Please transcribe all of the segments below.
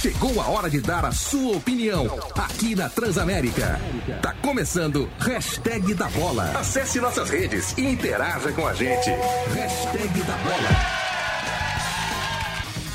Chegou a hora de dar a sua opinião aqui na Transamérica. Tá começando Hashtag da Bola. Acesse nossas redes e interaja com a gente. Hashtag da Bola.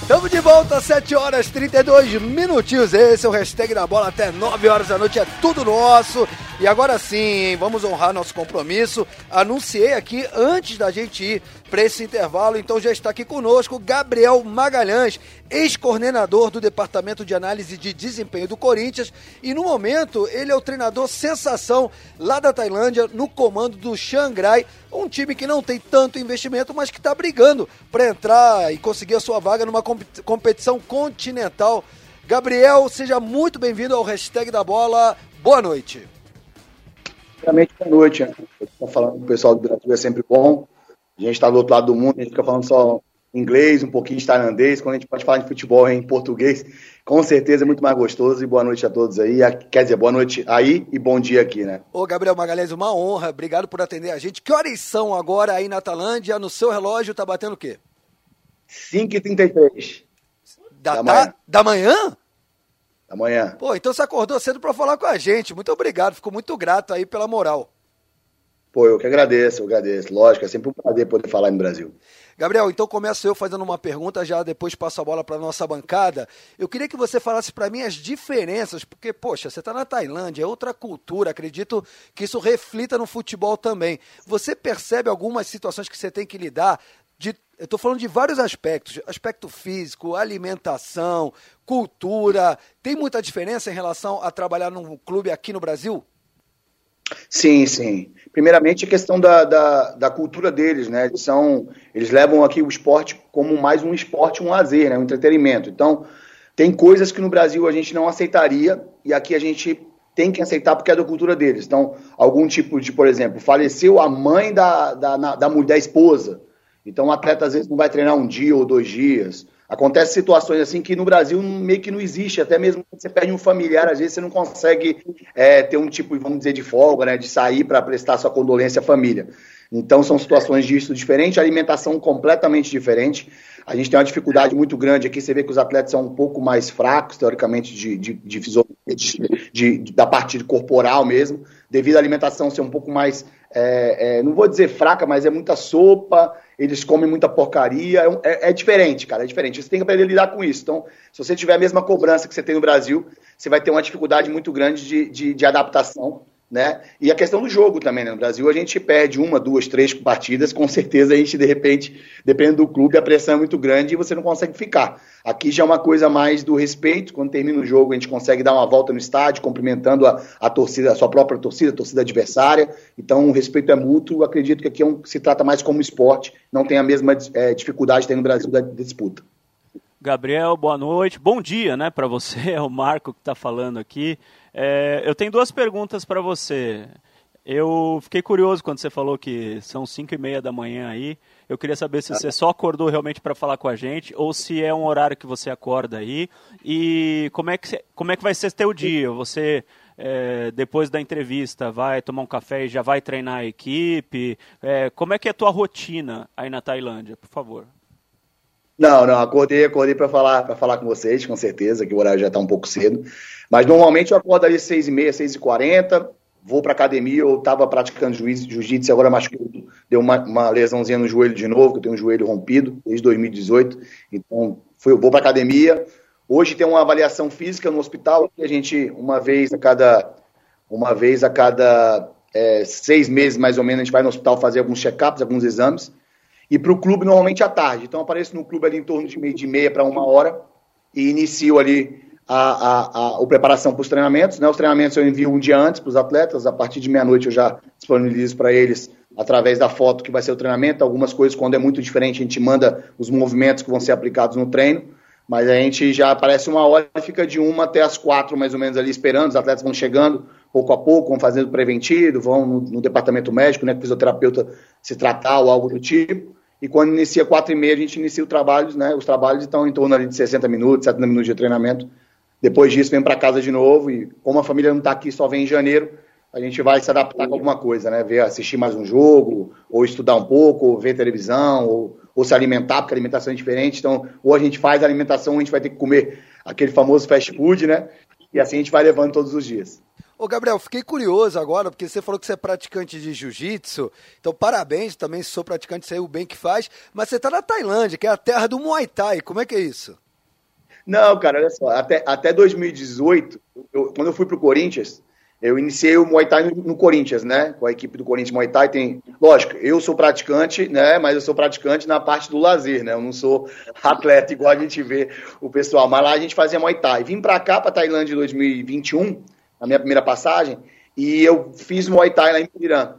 Estamos de volta, 7 horas 32 minutinhos. Esse é o hashtag da bola até 9 horas da noite. É tudo nosso. E agora sim, vamos honrar nosso compromisso. Anunciei aqui antes da gente ir para esse intervalo, então já está aqui conosco Gabriel Magalhães, ex-coordenador do Departamento de Análise de Desempenho do Corinthians. E no momento, ele é o treinador sensação lá da Tailândia, no comando do Xangrai, um time que não tem tanto investimento, mas que está brigando para entrar e conseguir a sua vaga numa competição continental. Gabriel, seja muito bem-vindo ao hashtag da bola. Boa noite. Primeiramente, boa noite. Né? Falando com o pessoal do Brasil é sempre bom. A gente está do outro lado do mundo, a gente fica falando só inglês, um pouquinho de tailandês. Quando a gente pode falar de futebol em português, com certeza é muito mais gostoso. E boa noite a todos aí. Quer dizer, boa noite aí e bom dia aqui, né? Ô, Gabriel Magalhães, uma honra. Obrigado por atender a gente. Que horas são agora aí na Tailândia? No seu relógio tá batendo o quê? 5h33. Da, da, manhã. da manhã? Amanhã. Pô, então você acordou cedo para falar com a gente. Muito obrigado, fico muito grato aí pela moral. Pô, eu que agradeço, eu agradeço. Lógico, é sempre um prazer poder falar no Brasil. Gabriel, então começo eu fazendo uma pergunta, já depois passo a bola para nossa bancada. Eu queria que você falasse para mim as diferenças, porque, poxa, você está na Tailândia, é outra cultura, acredito que isso reflita no futebol também. Você percebe algumas situações que você tem que lidar eu estou falando de vários aspectos, aspecto físico, alimentação, cultura. Tem muita diferença em relação a trabalhar num clube aqui no Brasil? Sim, sim. Primeiramente a questão da, da, da, cultura deles, né? Eles são, eles levam aqui o esporte como mais um esporte, um lazer, né? Um entretenimento. Então, tem coisas que no Brasil a gente não aceitaria e aqui a gente tem que aceitar porque é da cultura deles. Então, algum tipo de, por exemplo, faleceu a mãe da, da, da, mulher, da esposa. Então o atleta às vezes não vai treinar um dia ou dois dias. Acontece situações assim que no Brasil meio que não existe, até mesmo quando você perde um familiar, às vezes você não consegue é, ter um tipo, vamos dizer, de folga, né, de sair para prestar sua condolência à família. Então são situações disso diferentes, alimentação completamente diferente. A gente tem uma dificuldade muito grande aqui, você vê que os atletas são um pouco mais fracos, teoricamente, de, de, de, de, de da parte corporal mesmo, devido à alimentação ser um pouco mais, é, é, não vou dizer fraca, mas é muita sopa, eles comem muita porcaria. É, é, é, diferente, cara, é diferente. Você tem que aprender a lidar com isso. Então, se você tiver a mesma cobrança que você tem no Brasil, você vai ter uma dificuldade muito grande de, de, de adaptação. Né? E a questão do jogo também, né? No Brasil a gente perde uma, duas, três partidas, com certeza a gente, de repente, dependendo do clube, a pressão é muito grande e você não consegue ficar. Aqui já é uma coisa mais do respeito, quando termina o jogo a gente consegue dar uma volta no estádio, cumprimentando a, a torcida, a sua própria torcida, a torcida adversária, então o respeito é mútuo, acredito que aqui é um, se trata mais como esporte, não tem a mesma é, dificuldade que tem no Brasil da, da disputa. Gabriel, boa noite. Bom dia, né, para você. É o Marco que está falando aqui. É, eu tenho duas perguntas para você. Eu fiquei curioso quando você falou que são 5 e meia da manhã aí. Eu queria saber se você só acordou realmente para falar com a gente ou se é um horário que você acorda aí. E como é que, como é que vai ser teu dia? Você, é, depois da entrevista, vai tomar um café e já vai treinar a equipe? É, como é que é a tua rotina aí na Tailândia, por favor? Não, não, acordei, acordei para falar, para falar com vocês, com certeza, que o horário já está um pouco cedo. Mas normalmente eu acordo ali 6 e meia, 6 e 40 vou para academia, eu estava praticando jiu-jitsu, agora machuquei, deu uma, uma, lesãozinha no joelho de novo, que eu tenho um joelho rompido desde 2018. Então, fui, vou para academia. Hoje tem uma avaliação física no hospital, que a gente, uma vez a cada, uma vez a cada é, seis meses, mais ou menos, a gente vai no hospital fazer alguns check-ups, alguns exames. E para o clube, normalmente à tarde. Então, apareço no clube ali em torno de meia, de meia para uma hora e inicio ali a, a, a, preparação para os treinamentos. Né? Os treinamentos eu envio um dia antes para os atletas, a partir de meia-noite eu já disponibilizo para eles através da foto que vai ser o treinamento. Algumas coisas, quando é muito diferente, a gente manda os movimentos que vão ser aplicados no treino. Mas a gente já aparece uma hora e fica de uma até as quatro, mais ou menos, ali esperando. Os atletas vão chegando pouco a pouco, vão fazendo preventivo, vão no, no departamento médico, né, com o fisioterapeuta se tratar ou algo do tipo. E quando inicia quatro e meia, a gente inicia o trabalho, né? Os trabalhos estão em torno ali de 60 minutos, 70 minutos de treinamento depois disso, vem para casa de novo e, como a família não está aqui, só vem em janeiro, a gente vai se adaptar com alguma coisa, né? Ver, assistir mais um jogo, ou estudar um pouco, ou ver televisão, ou, ou se alimentar, porque a alimentação é diferente. Então, ou a gente faz a alimentação, ou a gente vai ter que comer aquele famoso fast food, né? E assim a gente vai levando todos os dias. Ô Gabriel, fiquei curioso agora, porque você falou que você é praticante de jiu-jitsu, então parabéns, também sou praticante, sei o bem que faz, mas você está na Tailândia, que é a terra do Muay Thai, como é que é isso? Não, cara, olha só, até, até 2018, eu, quando eu fui pro Corinthians, eu iniciei o Muay Thai no, no, Corinthians, né? Com a equipe do Corinthians Muay Thai tem, lógico, eu sou praticante, né? Mas eu sou praticante na parte do lazer, né? Eu não sou atleta igual a gente vê o pessoal. Mas lá a gente fazia Muay Thai. Vim para cá, para Tailândia em 2021, na minha primeira passagem, e eu fiz Muay Thai lá em Pirã.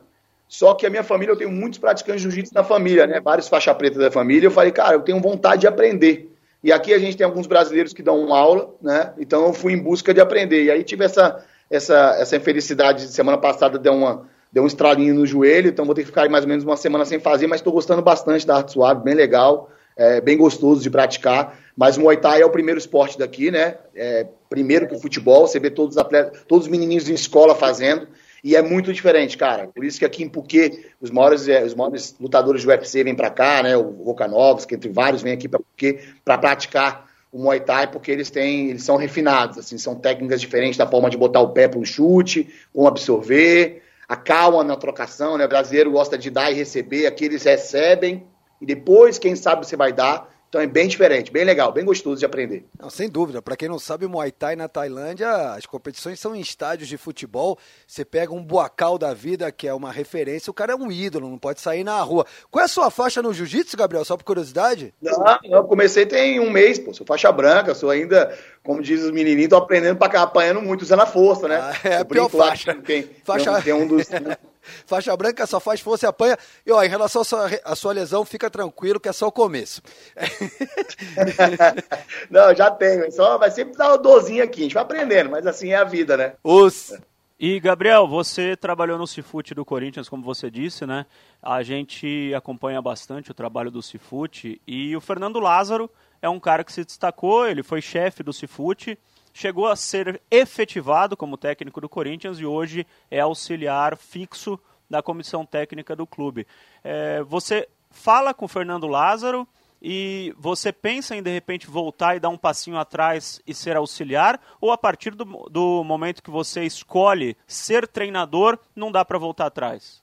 Só que a minha família, eu tenho muitos praticantes de jiu-jitsu na família, né? Vários faixa preta da família. Eu falei, cara, eu tenho vontade de aprender. E aqui a gente tem alguns brasileiros que dão aula, né? Então eu fui em busca de aprender. E aí tive essa essa, essa infelicidade de semana passada deu, uma, deu um estralinho no joelho, então vou ter que ficar mais ou menos uma semana sem fazer, mas estou gostando bastante da arte suave, bem legal, é, bem gostoso de praticar. Mas o Muay Thai é o primeiro esporte daqui, né? É, primeiro que o futebol, você vê todos os atletas, todos os menininhos em escola fazendo. E é muito diferente, cara. Por isso que aqui em Phuket, os maiores, é, os maiores lutadores do UFC vêm para cá, né? O Volkanovski, entre vários, vêm aqui para Phuket para praticar o Muay Thai porque eles têm, eles são refinados, assim, são técnicas diferentes da forma de botar o pé para um chute, como absorver, a calma na trocação, né? O brasileiro gosta de dar e receber, aqui eles recebem e depois, quem sabe, você vai dar. Então é bem diferente, bem legal, bem gostoso de aprender. Não, sem dúvida. Para quem não sabe, o Muay Thai na Tailândia, as competições são em estádios de futebol. Você pega um Boacal da vida, que é uma referência, o cara é um ídolo, não pode sair na rua. Qual é a sua faixa no jiu-jitsu, Gabriel? Só por curiosidade? Não, eu comecei tem um mês, pô. Sou faixa branca, sou ainda, como diz os menininhos, tô aprendendo para cá, apanhando muito, usando a força, né? Ah, é a pior faixa. Tem, faixa... Tem um dos... Faixa branca só faz força e apanha. E ó, em relação à sua, à sua lesão, fica tranquilo que é só o começo. Não, já tenho. Só vai sempre dar uma dorzinha aqui. A gente vai aprendendo, mas assim é a vida, né? Os. E, Gabriel, você trabalhou no Cifute do Corinthians, como você disse, né? A gente acompanha bastante o trabalho do Cifute e o Fernando Lázaro é um cara que se destacou, ele foi chefe do Cifute chegou a ser efetivado como técnico do Corinthians e hoje é auxiliar fixo da comissão técnica do clube. É, você fala com o Fernando Lázaro e você pensa em de repente voltar e dar um passinho atrás e ser auxiliar? Ou a partir do, do momento que você escolhe ser treinador, não dá para voltar atrás?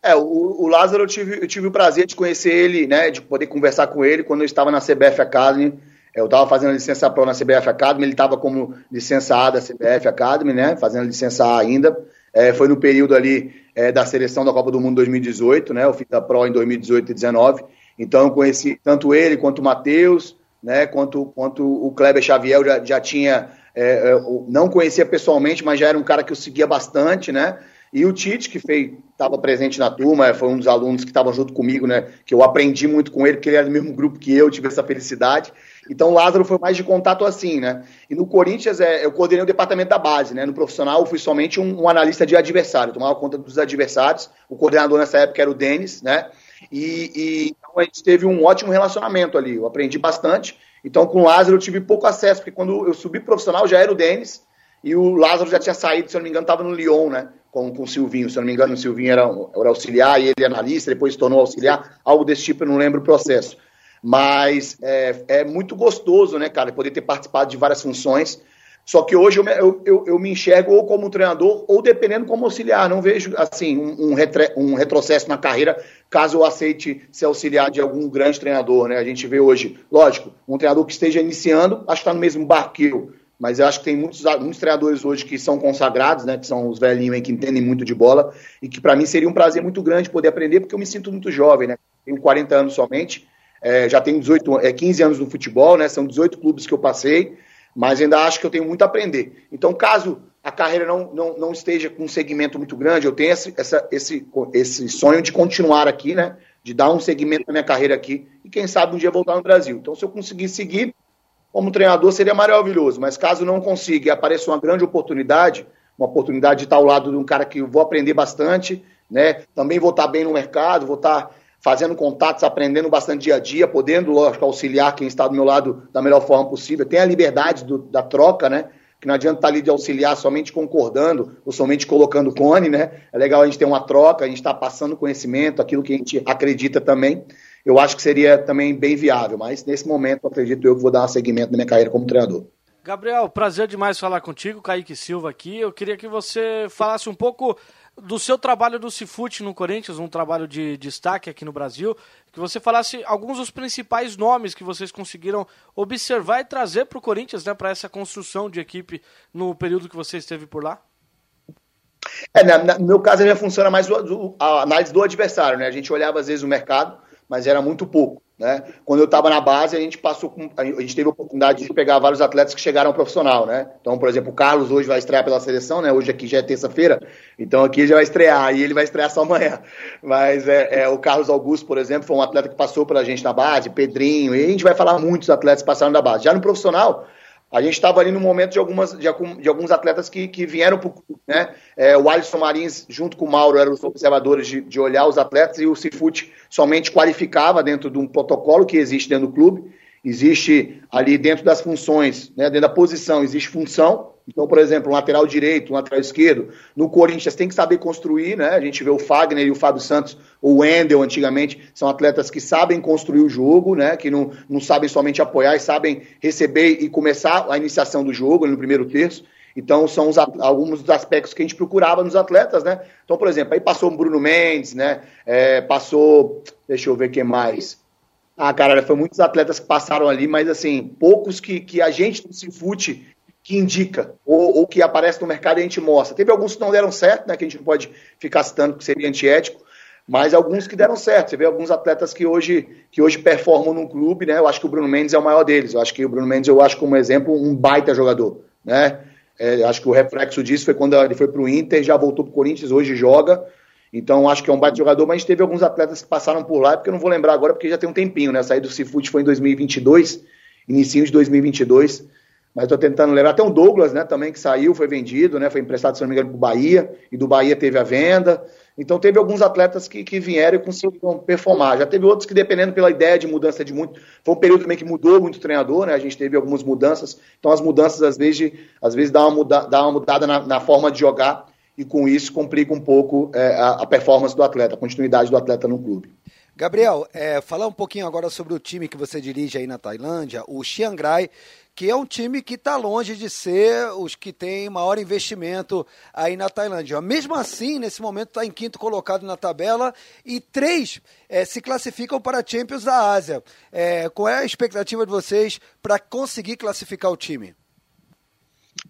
É, o, o Lázaro eu tive, eu tive o prazer de conhecer ele, né, de poder conversar com ele quando eu estava na CBF Academy eu estava fazendo licença Pro na CBF Academy, ele estava como licença A da CBF Academy, né? Fazendo licença A ainda. É, foi no período ali é, da seleção da Copa do Mundo 2018, né? Eu fiz a Pro em 2018 e 2019. Então eu conheci tanto ele quanto o Matheus, né? Quanto, quanto o Kleber Xavier, já, já tinha. É, é não conhecia pessoalmente, mas já era um cara que eu seguia bastante, né? E o Tite, que estava presente na turma, foi um dos alunos que estavam junto comigo, né? Que eu aprendi muito com ele, porque ele era do mesmo grupo que eu, tive essa felicidade. Então o Lázaro foi mais de contato assim, né? E no Corinthians é, eu coordenei o departamento da base, né? No profissional eu fui somente um, um analista de adversário, tomava conta dos adversários. O coordenador nessa época era o Denis, né? E, e então a gente teve um ótimo relacionamento ali. Eu aprendi bastante. Então com o Lázaro eu tive pouco acesso, porque quando eu subi profissional já era o Denis e o Lázaro já tinha saído, se eu não me engano, estava no Lyon, né? Com, com o Silvinho. Se eu não me engano, o Silvinho era, era auxiliar e ele analista, depois se tornou auxiliar, algo desse tipo, eu não lembro o processo. Mas é, é muito gostoso, né, cara, poder ter participado de várias funções. Só que hoje eu, eu, eu, me enxergo ou como treinador ou dependendo como auxiliar. Não vejo assim um, um, retre, um, retrocesso na carreira caso eu aceite ser auxiliar de algum grande treinador. Né? A gente vê hoje, lógico, um treinador que esteja iniciando, acho que está no mesmo eu. Mas eu acho que tem muitos, muitos treinadores hoje que são consagrados, né? Que são os velhinhos aí que entendem muito de bola. E que para mim seria um prazer muito grande poder aprender, porque eu me sinto muito jovem, né? Tenho 40 anos somente. É, já tenho 18, é, 15 anos no futebol, né? São 18 clubes que eu passei, mas ainda acho que eu tenho muito a aprender. Então, caso a carreira não, não, não esteja com um segmento muito grande, eu tenho esse, essa, esse, esse sonho de continuar aqui, né? De dar um segmento na minha carreira aqui e quem sabe um dia voltar no Brasil. Então, se eu conseguir seguir como treinador, seria maravilhoso. Mas caso não consiga e apareça uma grande oportunidade, uma oportunidade de estar ao lado de um cara que eu vou aprender bastante, né? Também vou estar bem no mercado, vou estar fazendo contatos, aprendendo bastante dia a dia, podendo, lógico, auxiliar quem está do meu lado da melhor forma possível. Tem a liberdade do, da troca, né? Que não adianta estar ali de auxiliar somente concordando ou somente colocando cone, né? É legal a gente ter uma troca, a gente está passando conhecimento, aquilo que a gente acredita também. eu acho que seria também bem viável. Mas nesse momento, acredito eu que vou dar um segmento na minha carreira como treinador. Gabriel, prazer demais falar contigo, Kaique Silva aqui. Eu queria que você falasse um pouco do seu trabalho do Cifute no Corinthians, um trabalho de destaque aqui no Brasil, que você falasse alguns dos principais nomes que vocês conseguiram observar e trazer para o Corinthians, né, para essa construção de equipe no período que você esteve por lá. É, na, na, no meu caso, já funciona mais a análise do adversário, né? A gente olhava às vezes o mercado, mas era muito pouco. Né? Quando eu estava na base, a gente passou com, a gente teve a oportunidade de pegar vários atletas que chegaram ao profissional, né? Então, por exemplo, o Carlos hoje vai estrear pela seleção, né? Hoje aqui já é terça-feira, então aqui já vai estrear e ele vai estrear só amanhã. Mas é, é, o Carlos Augusto, por exemplo, foi um atleta que passou pela gente na base, Pedrinho, e a gente vai falar muitos atletas passaram da base. Já no profissional, a gente estava ali no momento de, algumas, de, de, alguns atletas que, que vieram para né? É, o Alisson Marins, junto com o Mauro, eram os observadores de, de olhar os atletas e o Cifute somente qualificava dentro de um protocolo que existe dentro do clube. Existe ali dentro das funções, né, dentro da posição, existe função. Então, por exemplo, um lateral direito, um lateral esquerdo. No Corinthians tem que saber construir, né? A gente vê o Fagner e o Fábio Santos, o Wendel antigamente, são atletas que sabem construir o jogo, né? Que não, não sabem somente apoiar e sabem receber e começar a iniciação do jogo no primeiro terço. Então, são os, alguns dos aspectos que a gente procurava nos atletas, né? Então, por exemplo, aí passou o Bruno Mendes, né? É, passou, deixa eu ver quem mais. Ah, cara, foi muitos atletas que passaram ali, mas assim, poucos que, que a gente do Cifute que indica, ou, ou, que aparece no mercado e a gente mostra. Teve alguns que não deram certo, né? Que a gente não pode ficar citando que seria antiético, mas alguns que deram certo. Você vê alguns atletas que hoje, que hoje performam num clube, né? Eu acho que o Bruno Mendes é o maior deles. Eu acho que o Bruno Mendes, eu acho como exemplo, um baita jogador, né? É, acho que o reflexo disso foi quando ele foi para o Inter, já voltou para o Corinthians, hoje joga. Então, acho que é um baita jogador, mas teve alguns atletas que passaram por lá, porque eu não vou lembrar agora, porque já tem um tempinho, né? Saída do Cifute foi em 2022, início de 2022. Mas estou tentando lembrar. Até o Douglas, né, também, que saiu, foi vendido, né? Foi emprestado, se não me engano, para o Bahia, e do Bahia teve a venda. Então teve alguns atletas que, que vieram e conseguiram performar. Já teve outros que, dependendo pela ideia de mudança de muito. Foi um período também que mudou muito o treinador, né? A gente teve algumas mudanças. Então as mudanças, às vezes, às vezes dá uma, muda, dá uma mudada na, na, forma de jogar e com isso complica um pouco é, a, a, performance do atleta, a continuidade do atleta no clube. Gabriel, é, falar um pouquinho agora sobre o time que você dirige aí na Tailândia, o Chiang Rai que é um time que está longe de ser os que têm maior investimento aí na Tailândia. Mesmo assim, nesse momento está em quinto colocado na tabela e três é, se classificam para a Champions da Ásia. É, qual é a expectativa de vocês para conseguir classificar o time?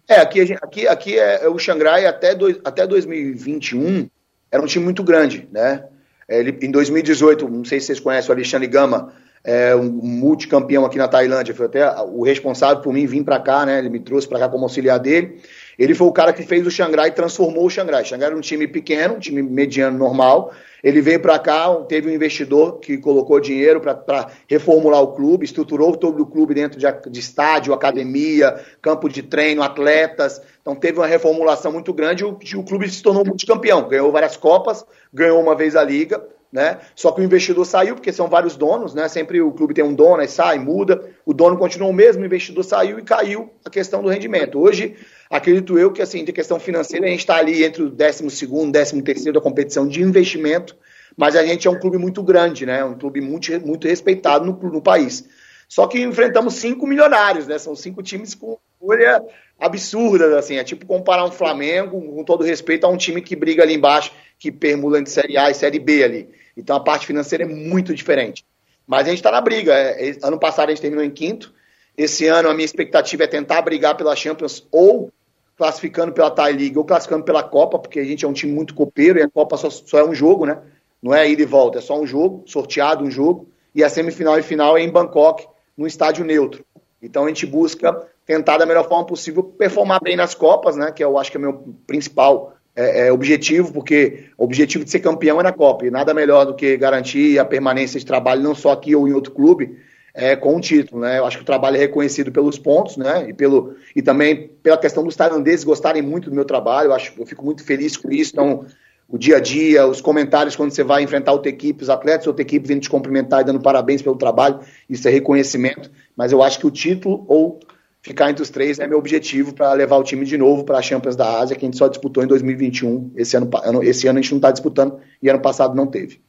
É, aqui, aqui, aqui é, é o Xangrai até, dois, até 2021 era um time muito grande, né? É, ele, em 2018, não sei se vocês conhecem o Alexandre Gama, é, um multicampeão aqui na Tailândia, foi até o responsável por mim vir para cá, né? Ele me trouxe para cá como auxiliar dele. Ele foi o cara que fez o Xangrai e transformou o Xangrai. O Xangrai era um time pequeno, um time mediano normal. Ele veio para cá, teve um investidor que colocou dinheiro para reformular o clube, estruturou todo o clube dentro de, de estádio, academia, campo de treino, atletas. Então teve uma reformulação muito grande e o, o clube se tornou multicampeão. Ganhou várias Copas, ganhou uma vez a Liga né? Só que o investidor saiu, porque são vários donos, né? Sempre o clube tem um dono, aí sai, muda. O dono continua o mesmo, o investidor saiu e caiu a questão do rendimento. Hoje, acredito eu que, assim, de questão financeira, a gente está ali entre o 12 e 13 terceiro da competição de investimento, mas a gente é um clube muito grande, né? Um clube muito, muito respeitado no, no país. Só que enfrentamos cinco milionários, né? São cinco times com folha absurda, assim. É tipo comparar um Flamengo, com todo respeito, a um time que briga ali embaixo, que permula entre Série A e Série B ali. Então a parte financeira é muito diferente. Mas a gente está na briga. É, é, ano passado a gente terminou em quinto. Esse ano a minha expectativa é tentar brigar pela Champions ou classificando pela Thai League ou classificando pela Copa, porque a gente é um time muito copeiro e a Copa só, só é um jogo, né? Não é ida e volta, é só um jogo, sorteado um jogo, e a semifinal e final é em Bangkok, no estádio neutro. Então a gente busca tentar da melhor forma possível performar bem nas Copas, né? Que eu acho que é o meu principal é, é, objetivo, porque o objetivo de ser campeão é na Copa, e nada melhor do que garantir a permanência de trabalho, não só aqui ou em outro clube, é, com o título. Né? Eu acho que o trabalho é reconhecido pelos pontos, né? E, pelo, e também pela questão dos tailandeses gostarem muito do meu trabalho. Eu, acho, eu fico muito feliz com isso. Então, o dia a dia, os comentários quando você vai enfrentar outra equipe, os atletas outra equipe vindo te cumprimentar e dando parabéns pelo trabalho, isso é reconhecimento. Mas eu acho que o título ou ficar entre os três é meu objetivo para levar o time de novo para a Champions da Ásia, que a gente só disputou em 2021. Esse ano, esse ano a gente não está disputando e ano passado não teve.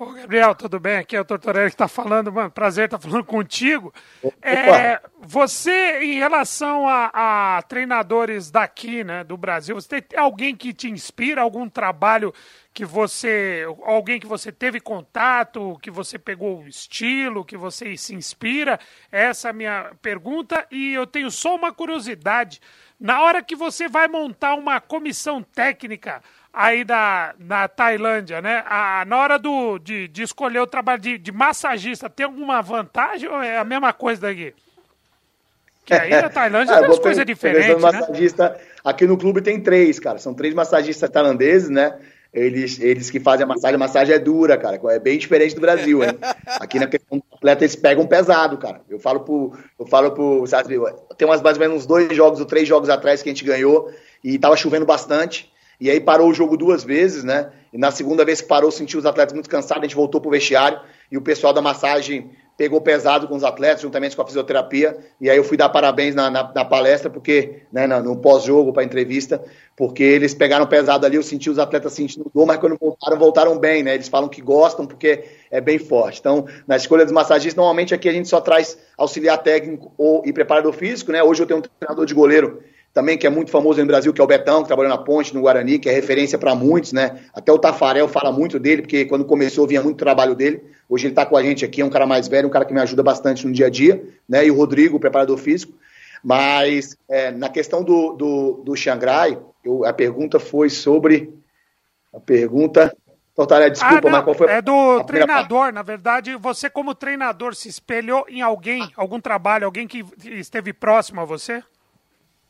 Ô, Gabriel, tudo bem? Aqui é o Tortorelli que está falando, mano. Prazer estar tá falando contigo. É, você, em relação a, a, treinadores daqui, né, do Brasil, você tem alguém que te inspira, algum trabalho que você. alguém que você teve contato, que você pegou o estilo, que você se inspira? Essa é a minha pergunta. E eu tenho só uma curiosidade. Na hora que você vai montar uma comissão técnica aí da, na Tailândia, né? A, na hora do, de, de escolher o trabalho de, de, massagista, tem alguma vantagem ou é a mesma coisa daqui? Que aí na Tailândia ah, tem umas coisas diferentes, né? massagista, Aqui no clube tem três, cara. São três massagistas tailandeses, né? Eles, eles que fazem a massagem, a massagem é dura, cara. É bem diferente do Brasil, hein? Aqui na questão do atleta, eles pegam pesado, cara. Eu falo pro. Eu falo pro. Sabe, tem umas mais ou menos uns dois jogos ou três jogos atrás que a gente ganhou e tava chovendo bastante. E aí parou o jogo duas vezes, né? E na segunda vez que parou, sentiu os atletas muito cansados, a gente voltou pro vestiário e o pessoal da massagem pegou pesado com os atletas, juntamente com a fisioterapia. E aí eu fui dar parabéns na, na, na palestra, porque, né, no pós-jogo, para entrevista, porque eles pegaram pesado ali, eu senti os atletas sentindo dor, mas quando voltaram, voltaram bem, né? Eles falam que gostam porque é bem forte. Então, na escolha dos massagistas, normalmente aqui a gente só traz auxiliar técnico ou, e preparador físico, né? Hoje eu tenho um treinador de goleiro também que é muito famoso no Brasil, que é o Betão, que trabalhou na Ponte, no Guarani, que é referência para muitos, né? Até o Tafarel fala muito dele, porque quando começou vinha muito trabalho dele. Hoje ele está com a gente aqui, é um cara mais velho, um cara que me ajuda bastante no dia a dia, né? E o Rodrigo, o preparador físico. Mas é, na questão do, do, do Xangrai, eu, a pergunta foi sobre. A pergunta. Tortaré, desculpa, ah, mas qual foi É do treinador, parte? na verdade. Você, como treinador, se espelhou em alguém, algum trabalho, alguém que esteve próximo a você?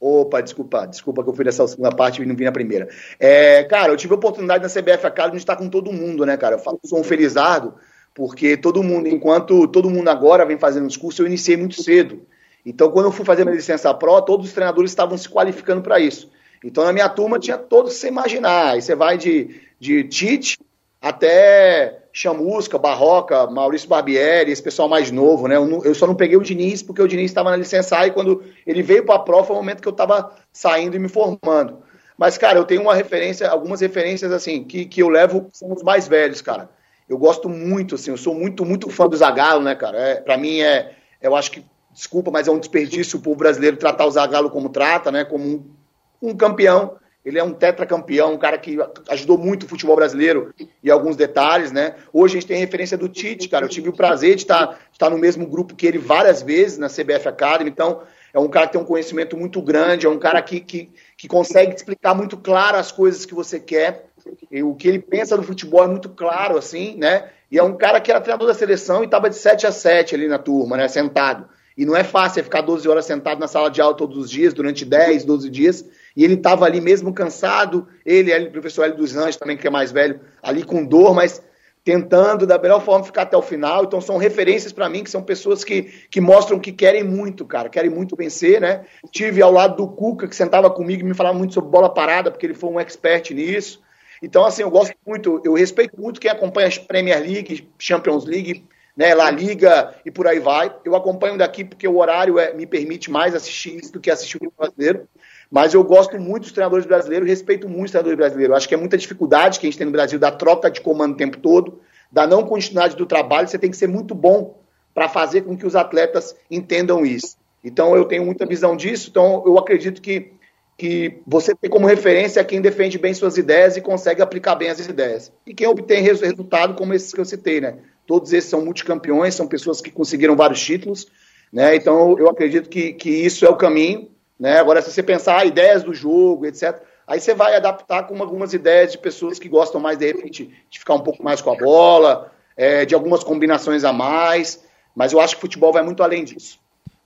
Opa, desculpa, desculpa que eu fui nessa segunda parte e não vi na primeira. É, cara, eu tive a oportunidade na CBF Academy de estar com todo mundo, né, cara? Eu falo que sou um felizardo, porque todo mundo, enquanto todo mundo agora vem fazendo os cursos, eu iniciei muito cedo. Então, quando eu fui fazer minha licença pró, todos os treinadores estavam se qualificando para isso. Então, na minha turma tinha todos você imaginar. Aí você vai de, de Tite até Chamusca, Barroca, Maurício Barbieri, esse pessoal mais novo, né? Eu, eu, só não peguei o Diniz porque o Diniz estava na licença e quando ele veio para a prova foi o momento que eu estava saindo e me formando. Mas, cara, eu tenho uma referência, algumas referências, assim, que, que eu levo, são os mais velhos, cara. Eu gosto muito, assim, eu sou muito, muito fã do Zagallo, né, cara? É, para mim é, eu acho que, desculpa, mas é um desperdício o povo brasileiro tratar o Zagallo como trata, né? Como um, um campeão ele é um tetracampeão, um cara que ajudou muito o futebol brasileiro e alguns detalhes, né? Hoje a gente tem referência do Tite, cara. Eu tive o prazer de estar, de estar no mesmo grupo que ele várias vezes na CBF Academy. Então, é um cara que tem um conhecimento muito grande, é um cara que, que, que consegue explicar muito claro as coisas que você quer. E o que ele pensa do futebol é muito claro, assim, né? E é um cara que era treinador da seleção e estava de 7 a 7 ali na turma, né? Sentado. E não é fácil é ficar 12 horas sentado na sala de aula todos os dias, durante 10, 12 dias e ele estava ali mesmo cansado, ele, o professor Hélio dos Anjos também, que é mais velho, ali com dor, mas tentando da melhor forma ficar até o final. Então são referências para mim, que são pessoas que, que mostram que querem muito, cara, querem muito vencer, né? Tive ao lado do Cuca, que sentava comigo e me falava muito sobre bola parada, porque ele foi um expert nisso. Então, assim, eu gosto muito, eu respeito muito quem acompanha a Premier League, Champions League, né, La Liga e por aí vai. Eu acompanho daqui porque o horário é, me permite mais assistir isso do que assistir o brasileiro. Mas eu gosto muito dos treinadores brasileiros, respeito muito os treinadores brasileiros. Acho que é muita dificuldade que a gente tem no Brasil da troca de comando o tempo todo, da não continuidade do trabalho. Você tem que ser muito bom para fazer com que os atletas entendam isso. Então eu tenho muita visão disso. Então eu acredito que, que você tem como referência quem defende bem suas ideias e consegue aplicar bem as ideias. E quem obtém resultado como esses que eu citei, né? Todos esses são multicampeões, são pessoas que conseguiram vários títulos, né? Então eu acredito que, que isso é o caminho. Né? Agora, se você pensar ah, ideias do jogo, etc., aí você vai adaptar com algumas ideias de pessoas que gostam mais, de repente, de ficar um pouco mais com a bola, é, de algumas combinações a mais. Mas eu acho que o futebol vai muito além disso.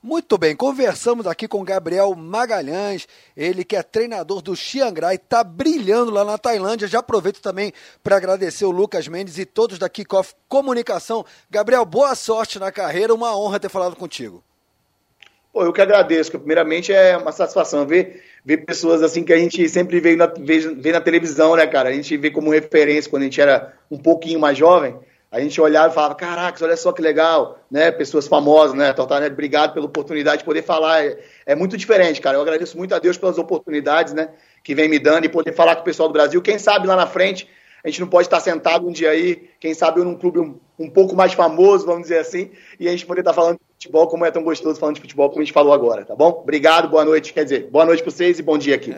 Muito bem, conversamos aqui com Gabriel Magalhães, ele que é treinador do Chiang Rai, está brilhando lá na Tailândia. Já aproveito também para agradecer o Lucas Mendes e todos da Kickoff Comunicação. Gabriel, boa sorte na carreira, uma honra ter falado contigo. Pô, eu que agradeço, que primeiramente é uma satisfação ver, ver pessoas assim que a gente sempre vê na, vê, vê na televisão, né, cara? A gente vê como referência quando a gente era um pouquinho mais jovem. A gente olhava e falava, caraca, olha só que legal, né? Pessoas famosas, né? Total, obrigado pela oportunidade de poder falar. É, é, muito diferente, cara. Eu agradeço muito a Deus pelas oportunidades, né? Que vem me dando e poder falar com o pessoal do Brasil. Quem sabe lá na frente A gente não pode estar sentado um dia aí, quem sabe eu num clube um, um pouco mais famoso, vamos dizer assim, e a gente poder estar falando de futebol como é tão gostoso falando de futebol como a gente falou agora, tá bom? Obrigado, boa noite. Quer dizer, boa noite para vocês e bom dia aqui.